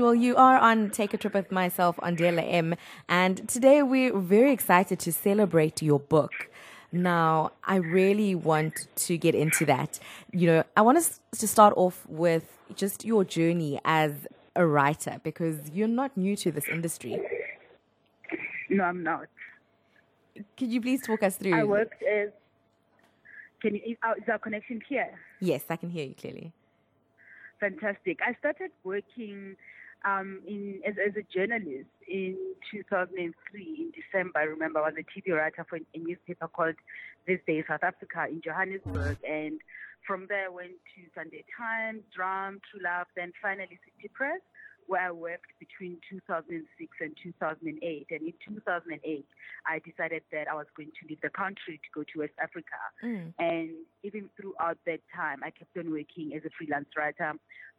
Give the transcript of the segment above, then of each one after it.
Well, you are on Take a Trip with myself on M, and today we're very excited to celebrate your book. Now, I really want to get into that. You know, I want us to start off with just your journey as a writer because you're not new to this industry. No, I'm not. Could you please talk us through? I worked as. Can you? Oh, is our connection here? Yes, I can hear you clearly. Fantastic. I started working um, in, as, as, a journalist in 2003 in December. I remember I was a TV writer for a newspaper called This Day South Africa in Johannesburg, and from there I went to Sunday Times, Drum, True Love, then finally City Press, where I worked between 2006 and 2008. And in 2008, I decided that I was going to leave the country to go to West Africa. Mm. And even throughout that time, I kept on working as a freelance writer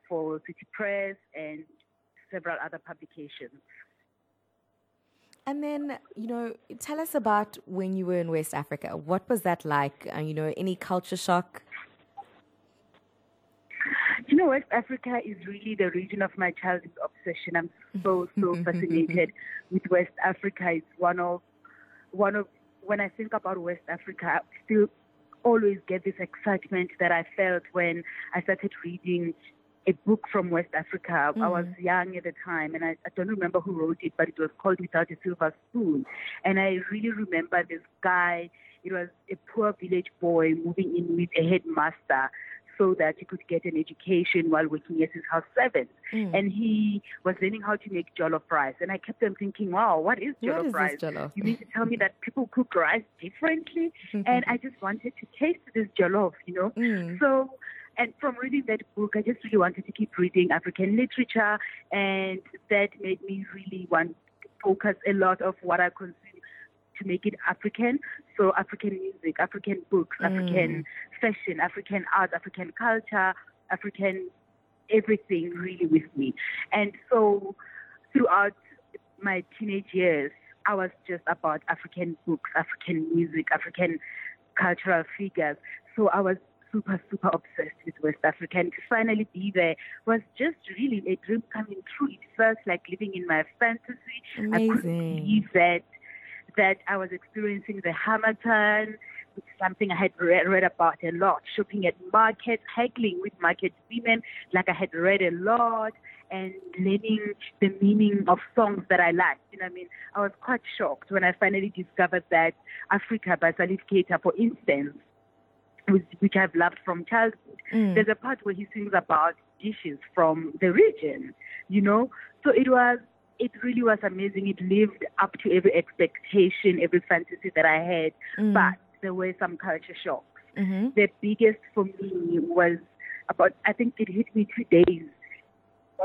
for City Press and several other publications. And then, you know, tell us about when you were in West Africa. What was that like? Uh, you know, any culture shock? You know, West Africa is really the region of my childhood obsession. I'm so, so fascinated with West Africa. It's one of, one of, when I think about West Africa, I still always get this excitement that I felt when I started reading a book from West Africa. Mm. I was mm. young at the time, and I, I, don't remember who wrote it, but it was called Without a Silver Spoon. And I really remember this guy. It was a poor village boy moving in with a headmaster so that he could get an education while working as his house servant. Mm. And he was learning how to make jollof rice. And I kept on thinking, wow, what is jollof what is rice? Jollof? You mean to tell me that people cook rice differently? and I just wanted to taste this jollof, you know? Mm. So and from reading that book, I just really wanted to keep reading African literature, and that made me really want to focus a lot of what I consume to make it African. So African music, African books, mm. African fashion, African art, African culture, African everything really with me. And so throughout my teenage years, I was just about African books, African music, African cultural figures. So I was super, super obsessed with West Africa. And to finally be there was just really a dream coming true. It felt like living in my fantasy. Amazing. I couldn't believe that that I was experiencing the Harmattan, which is something I had read, read about a lot. Shopping at markets, haggling with market women, like I had read a lot, and learning the meaning of songs that I liked. You know, I mean, I was quite shocked when I finally discovered that Africa by Salif Keita, for instance, which I've loved from childhood. Mm. There's a part where he sings about dishes from the region, you know. So it was, it really was amazing. It lived up to every expectation, every fantasy that I had. Mm. But there were some culture shocks. Mm-hmm. The biggest for me was about, I think it hit me two days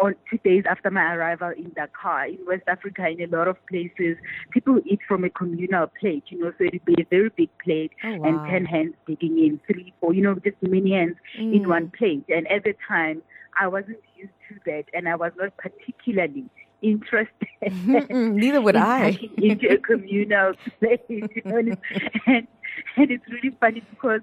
or two days after my arrival in Dakar, in West Africa, in a lot of places, people eat from a communal plate, you know, so it'd be a very big plate oh, wow. and 10 hands digging in, three, four, you know, just many hands mm. in one plate. And at the time, I wasn't used to that and I was not particularly interested. Neither would in I. into a communal plate, you know, and, and it's really funny because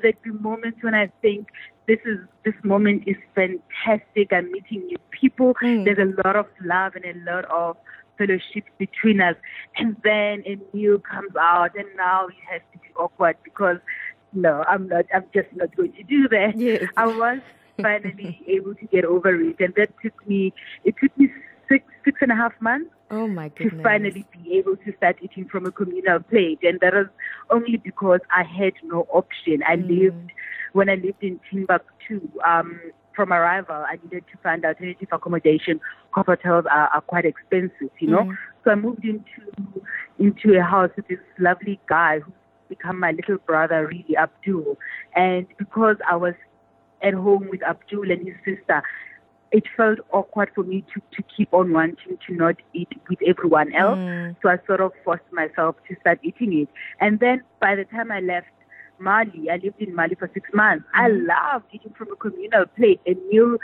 there the moments when I think this is this moment is fantastic. I'm meeting new people. Mm. There's a lot of love and a lot of fellowship between us. And then a meal comes out, and now it has to be awkward because no, I'm not. I'm just not going to do that. Yes. I was finally able to get over it, and that took me. It took me six six and a half months. Oh my goodness. To finally be able to start eating from a communal plate, and that was only because I had no option. I mm. lived when I lived in Timbuktu, um, from arrival, I needed to find alternative accommodation. Hotels are, are quite expensive, you know. Mm. So I moved into into a house with this lovely guy who's become my little brother, really Abdul. And because I was at home with Abdul and his sister, it felt awkward for me to, to keep on wanting to not eat with everyone else. Mm. So I sort of forced myself to start eating it. And then by the time I left Mali. I lived in Mali for six months. Mm-hmm. I loved eating from a communal plate. A meal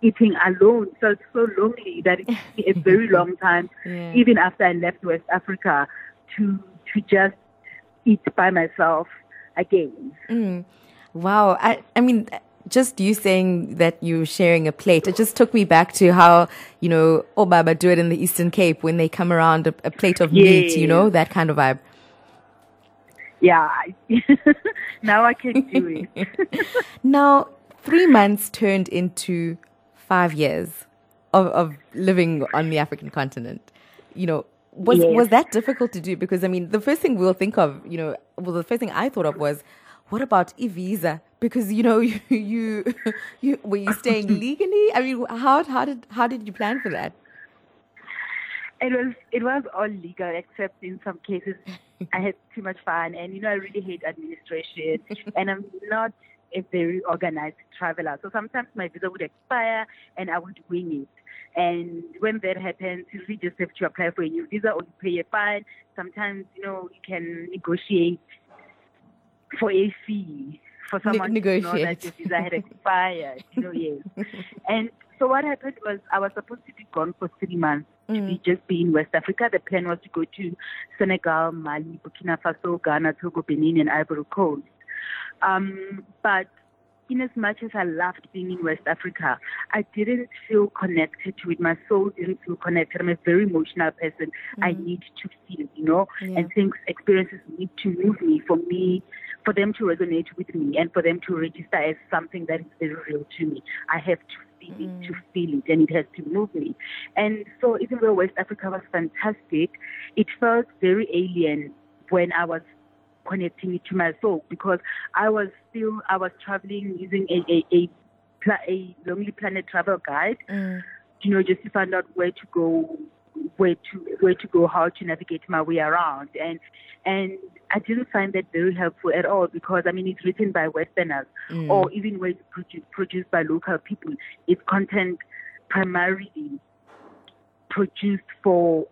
eating alone felt so lonely that it took me a very long time, yeah. even after I left West Africa, to to just eat by myself again. Mm. Wow. I, I mean, just you saying that you're sharing a plate, it just took me back to how, you know, oh, Obaba do it in the Eastern Cape when they come around a, a plate of meat, you know, that kind of vibe. Yeah. now I can do it. now, three months turned into five years of, of living on the African continent. You know, was Yes. was that difficult to do? Because I mean, the first thing we'll think of, you know, well, the first thing I thought of was, what about e visa? Because you know, you you, you were you staying legally? I mean, how how did how did you plan for that? It was it was all legal except in some cases I had too much fun and you know I really hate administration and I'm not a very organized traveler. So sometimes my visa would expire and I would wing it. And when that happens, you really just have to apply for a new visa or you pay a fine. Sometimes, you know, you can negotiate for a fee for Ne- someone to know that your visa had expired. You know, yes. And so what happened was I was supposed to be gone for three months to be just be in West Africa. The plan was to go to Senegal, Mali, Burkina Faso, Ghana, Togo, Benin, and Ivory Coast. Um, but in as much as I loved being in West Africa, I didn't feel connected to it. My soul didn't feel connected. I'm a very emotional person. I need to feel, you know, Yeah. and things, experiences need to move me for me, for them to resonate with me, and for them to register as something that is very real to me. I have to feel it, to mm. feel it, and it has to move me. And so, even though West Africa was fantastic, it felt very alien when I was connecting it to my soul because I was still I was traveling using a a a, a Lonely Planet travel guide, mm. you know, just to find out where to go, where to where to go, how to navigate my way around, and and I didn't find that very helpful at all because I mean it's written by Westerners mm. or even when it's produced produced by local people. It's content primarily produced for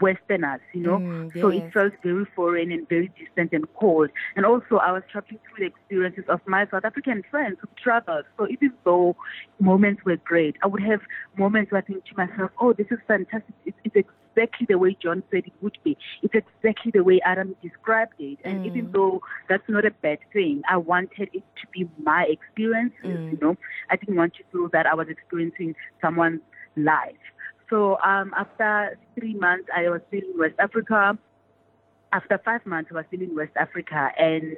Westerners, you know. Mm, So it felt very foreign and very distant and cold. And also, I was traveling through the experiences of my South African friends who traveled. So even though moments were great, I would have moments where I think to myself, "Oh, this is fantastic! It's, it's exactly the way John said it would be. It's exactly the way Adam described it." And even though that's not a bad thing, I wanted it to be my experience. You know, I didn't want to feel that I was experiencing someone's life. So um, after three months, I was still in West Africa. After five months, I was still in West Africa, and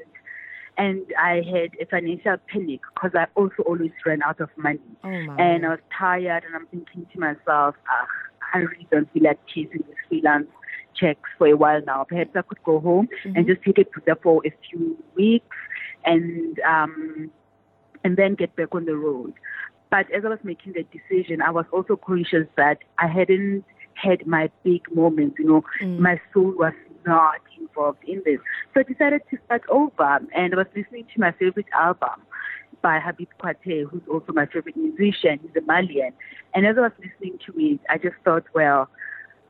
and I had a financial panic because I also always ran out of money, Oh and I was tired, and I'm thinking to myself, ah, I really don't feel like chasing this freelance checks for a while now. Perhaps I could go home and just take a breather for a few weeks, and um, and then get back on the road. But as I was making the decision, I was also conscious that I hadn't had my big moments. You know, mm. my soul was not involved in this. So I decided to start over, and I was listening to my favorite album by Habib Koité, who's also my favorite musician. He's a Malian. And as I was listening to it, I just thought, well,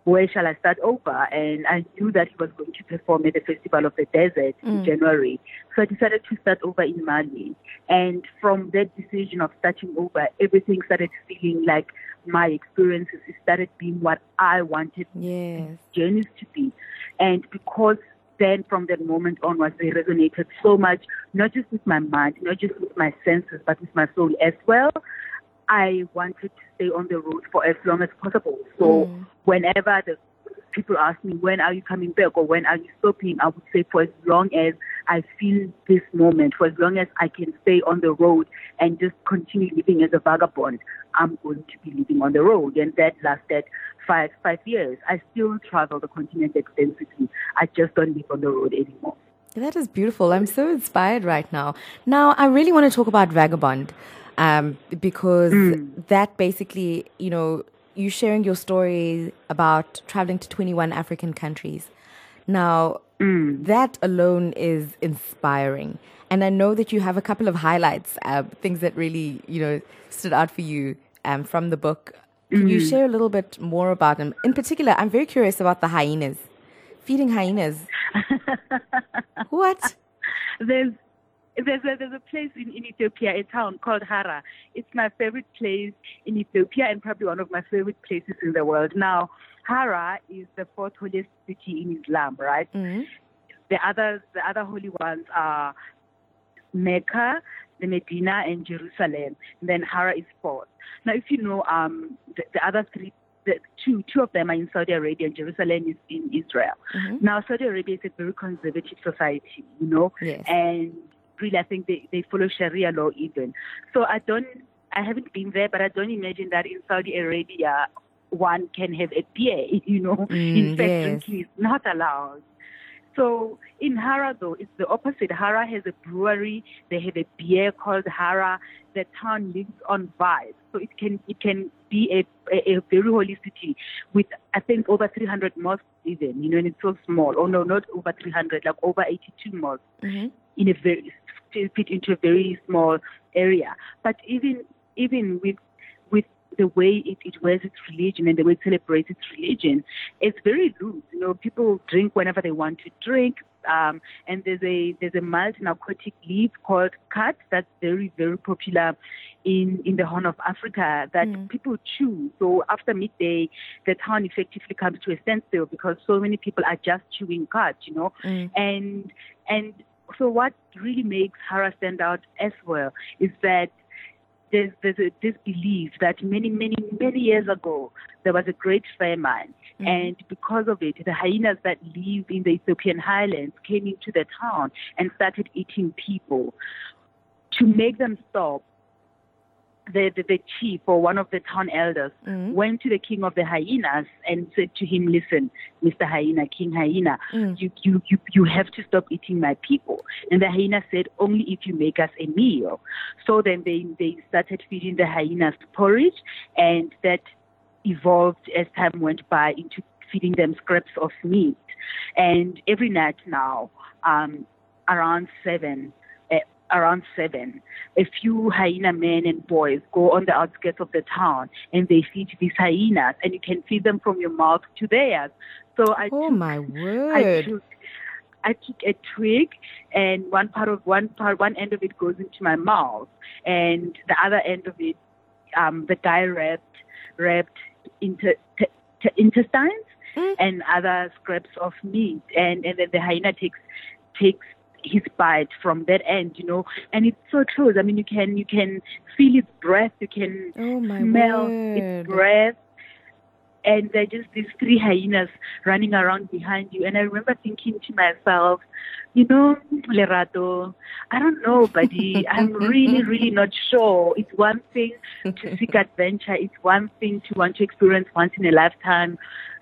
where shall I start over? And I knew that he was going to perform at the Festival of the Desert in mm. January. So I decided to start over in Mali. And from that decision of starting over, everything started feeling like my experiences. It started being what I wanted Yes. journeys to be. And because then from that moment onwards, they resonated so much, not just with my mind, not just with my senses, but with my soul as well. I wanted to stay on the road for as long as possible. So mm. whenever the people ask me, when are you coming back or when are you stopping, I would say for as long as I feel this moment, for as long as I can stay on the road and just continue living as a vagabond, I'm going to be living on the road. And that lasted five five years. I still travel the continent extensively. I just don't live on the road anymore. That is beautiful. I'm so inspired right now. Now, I really want to talk about Vagabond um, because that basically, you know, you sharing your story about traveling to 21 African countries. Now, that alone is inspiring. And I know that you have a couple of highlights, uh, things that really, you know, stood out for you um, from the book. Can you share a little bit more about them? In particular, I'm very curious about the hyenas, feeding hyenas. what? There's there's a, there's a place in, in Ethiopia, a town called Harar. It's my favorite place in Ethiopia and probably one of my favorite places in the world. Now, Harar is the fourth holiest city in Islam, right? The others, the other holy ones are Mecca, the Medina and Jerusalem. And then Harar is fourth. Now, if you know, um, the, the other three, the two, two of them are in Saudi Arabia and Jerusalem is in Israel. Mm-hmm. Now, Saudi Arabia is a very conservative society, you know, Yes. and really, I think they, they follow Sharia law even. So I don't, I haven't been there, but I don't imagine that in Saudi Arabia one can have a beer, you know. Mm, in fact, yes. drinking is not allowed. So in Harar, though, it's the opposite. Harar has a brewery. They have a beer called Harar. The town lives on vibes, so it can it can be a, a, a very holy city with I think over 300 mosques even. You know, and it's so small. Oh no, not over 300, like over 82 mosques Mm-hmm. In a very fit into a very small area. But even even with with the way it, it wears its religion and the way it celebrates its religion, it's very loose. You know, people drink whenever they want to drink. Um, and there's a there's a mild narcotic leaf called kat that's very very popular in in the Horn of Africa that Mm. people chew. So after midday, the town effectively comes to a standstill because so many people are just chewing kat. You know, Mm. and and so what really makes Harar stand out as well is that there's there's a, this belief that many many many years ago there was a great famine Mhm. and because of it the hyenas that live in the Ethiopian highlands came into the town and started eating people to make them stop the, the, the chief or one of the town elders Mm. went to the king of the hyenas and said to him, Listen, Mr. Hyena, King Hyena, Mm. you, you, you, you have to stop eating my people. And the hyena said, Only if you make us a meal. So then they, they started feeding the hyenas porridge, and that evolved as time went by into feeding them scraps of meat. And every night now, um, around seven, around seven, a few hyena men and boys go on the outskirts of the town and they feed these hyenas, and you can feed them from your mouth to theirs. So I Oh took my I word. took I took a twig and one part of one part one end of it goes into my mouth and the other end of it um the guy wrapped wrapped inter, t- t- intestines Mm. and other scraps of meat and and then the hyena takes takes his bite from that end you know and it's so close i mean you can you can feel its breath you can Oh smell word. its breath. And there are just these three hyenas running around behind you. And I remember thinking to myself, you know, Lerato, I don't know, buddy. I'm really, really not sure. It's one thing to seek adventure. It's one thing to want to experience once in a lifetime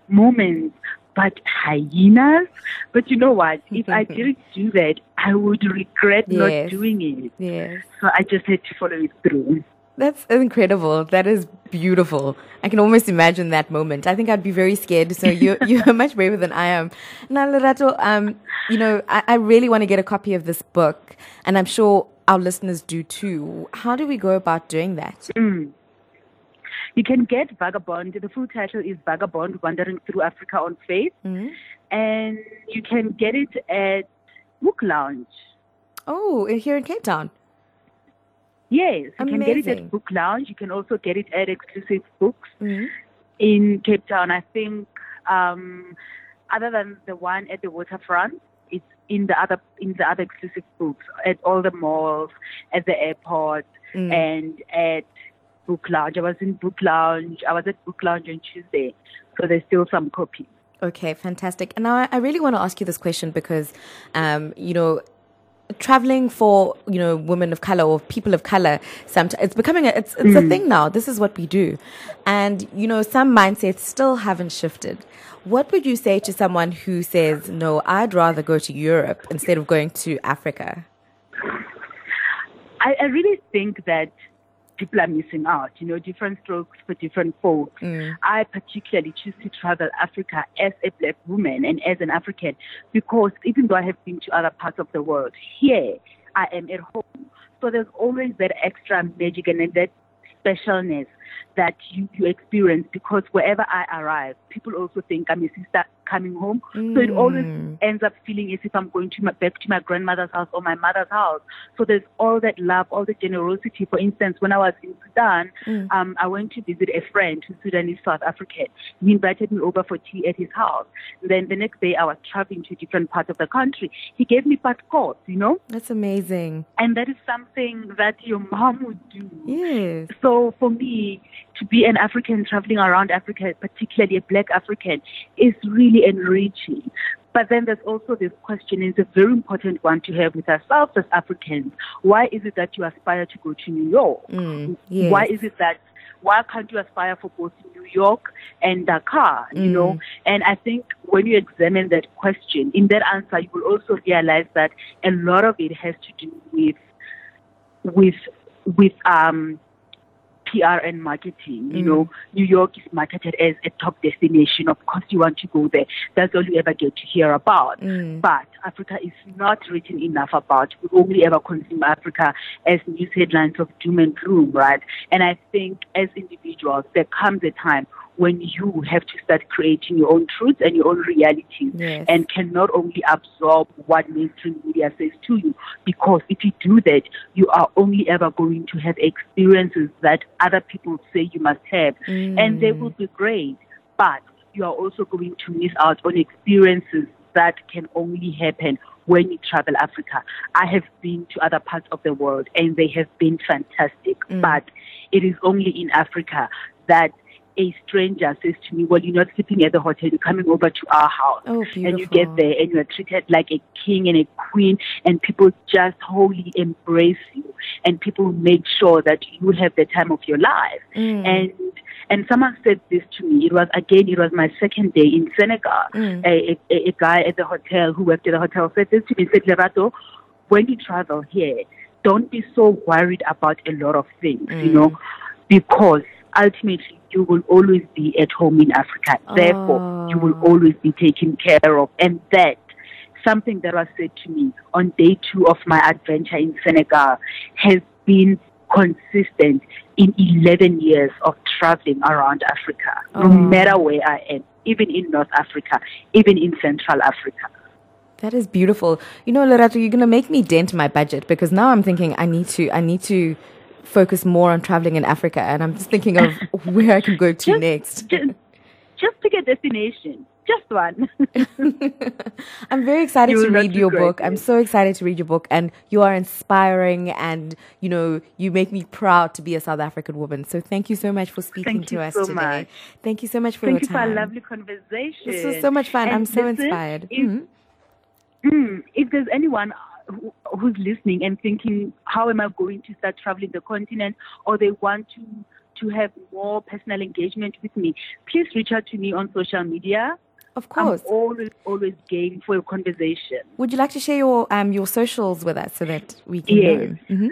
moments. But hyenas? But you know what? If I didn't do that, I would regret Yes. not doing it. Yes. So I just had to follow it through. That's incredible. That is beautiful. I can almost imagine that moment. I think I'd be very scared. So you're you're much braver than I am. Now, Lerato, um, you know, I, I really want to get a copy of this book, and I'm sure our listeners do too. How do we go about doing that? Mm. You can get Vagabond. The full title is Vagabond Wandering Through Africa on Faith. Mhm. And you can get it at Book Lounge. Oh, here in Cape Town. Yes, you can get it at Book Lounge. You can also get it at Exclusive Books Mhm. in Cape Town. I think, um, other than the one at the waterfront, it's in the other in the other exclusive books at all the malls, at the airport, Mm. and at Book Lounge. I was in Book Lounge. I was at Book Lounge on Tuesday, so there's still some copies. Okay, fantastic. And now I- really want to ask you this question because, um, you know, traveling for you know women of color or people of color sometimes it's becoming a, it's it's a thing now this is what we do and you know some mindsets still haven't shifted what would you say to someone who says no i'd rather go to europe instead of going to africa I, I really think that people are missing out. You know, different strokes for different folks. Mm. I particularly choose to travel Africa as a black woman and as an African because even though I have been to other parts of the world, here I am at home. So there's always that extra magic and that specialness that you, you experience because wherever I arrive, people also think I'm a sister coming home. Mm. So it always Mm. ends up feeling as if I'm going to my, back to my grandmother's house or my mother's house. So there's all that love, all the generosity. For instance, when I was in Sudan, Mm. um, I went to visit a friend who's Sudanese South African. He invited me over for tea at his house. Then the next day I was traveling to a different part of the country. He gave me passports, you know, That's amazing. and that is something that your mom would do. Yes. So for me, to be an African traveling around Africa, particularly a black African, is really enriching. But then there's also this question, and it's a very important one to have with ourselves as Africans. Why is it that you aspire to go to New York? Mm, yes. Why is it that why can't you aspire for both New York and Dakar? You Mm. know, and I think when you examine that question, in that answer, you will also realize that a lot of it has to do with with with um PR and marketing. You Mm. know, New York is marketed as a top destination. Of course, you want to go there. That's all you ever get to hear about. Mm. But Africa is not written enough about. We only ever consume Africa as news headlines of doom and gloom, right? And I think as individuals, there comes a time when you have to start creating your own truths and your own realities Yes. and can not only absorb what mainstream media says to you, because if you do that, you are only ever going to have experiences that other people say you must have, and they Mm. will be great, but you are also going to miss out on experiences that can only happen when you travel Africa. I have been to other parts of the world and they have been fantastic, Mm. but it is only in Africa that a stranger says to me, Well, you're not sleeping at the hotel, you're coming over to our house. Oh, And you get there and you're treated like a king and a queen, and people just wholly embrace you, and people make sure that you have the time of your life. Mm. And and someone said this to me. It was again, it was my second day in Senegal. Mm. A, a, a guy at the hotel who worked at the hotel said this to me. Said, Lerato, when you travel here, don't be so worried about a lot of things, you Mm. know, because ultimately you will always be at home in Africa. Ah. Therefore, you will Oh. always be taken care of. And that, something that was said to me on day two of my adventure in Senegal, has been consistent in 11 years of traveling around Africa, no Oh. matter where I am, even in North Africa, even in Central Africa. That is beautiful. You know, Lerato, you're gonna make me dent my budget because now I'm thinking I need to I need to focus more on traveling in Africa and I'm just thinking of where I can go to Just- next. Just, just pick a destination, just one. I'm very excited You to read your book. I'm so excited to read your book and you are inspiring and you know, you make me proud to be a South African woman. So thank you so much for speaking Thank to us so today. much. Thank you so much for Thank your you for a lovely conversation. This was so much fun. And I'm so inspired. Mhm. Mm, if there's anyone who, who's listening and thinking, how am I going to start traveling the continent, or they want to to have more personal engagement with me, please reach out to me on social media. Of course. I'm always always game for a conversation. Would you like to share your um your socials with us so that we can Yes. know? hmm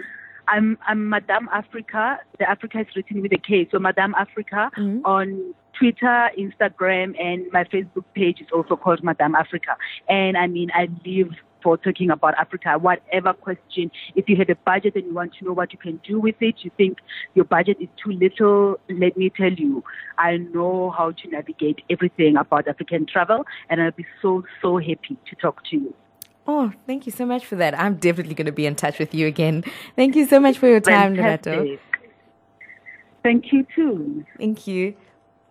I'm I'm Madame Afrika. The Africa is written with a K, so Madame Afrika Mhm. on Twitter, Instagram, and my Facebook page is also called Madame Afrika. And I mean, I live for talking about Africa. Whatever question, if you have a budget and you want to know what you can do with it, you think your budget is too little, let me tell you, I know how to navigate everything about African travel, and I'll be so so happy to talk to you. Oh, thank you so much for that. I'm definitely going to be in touch with you again. Thank you so much for your time. Fantastic. Thank you too. Thank you.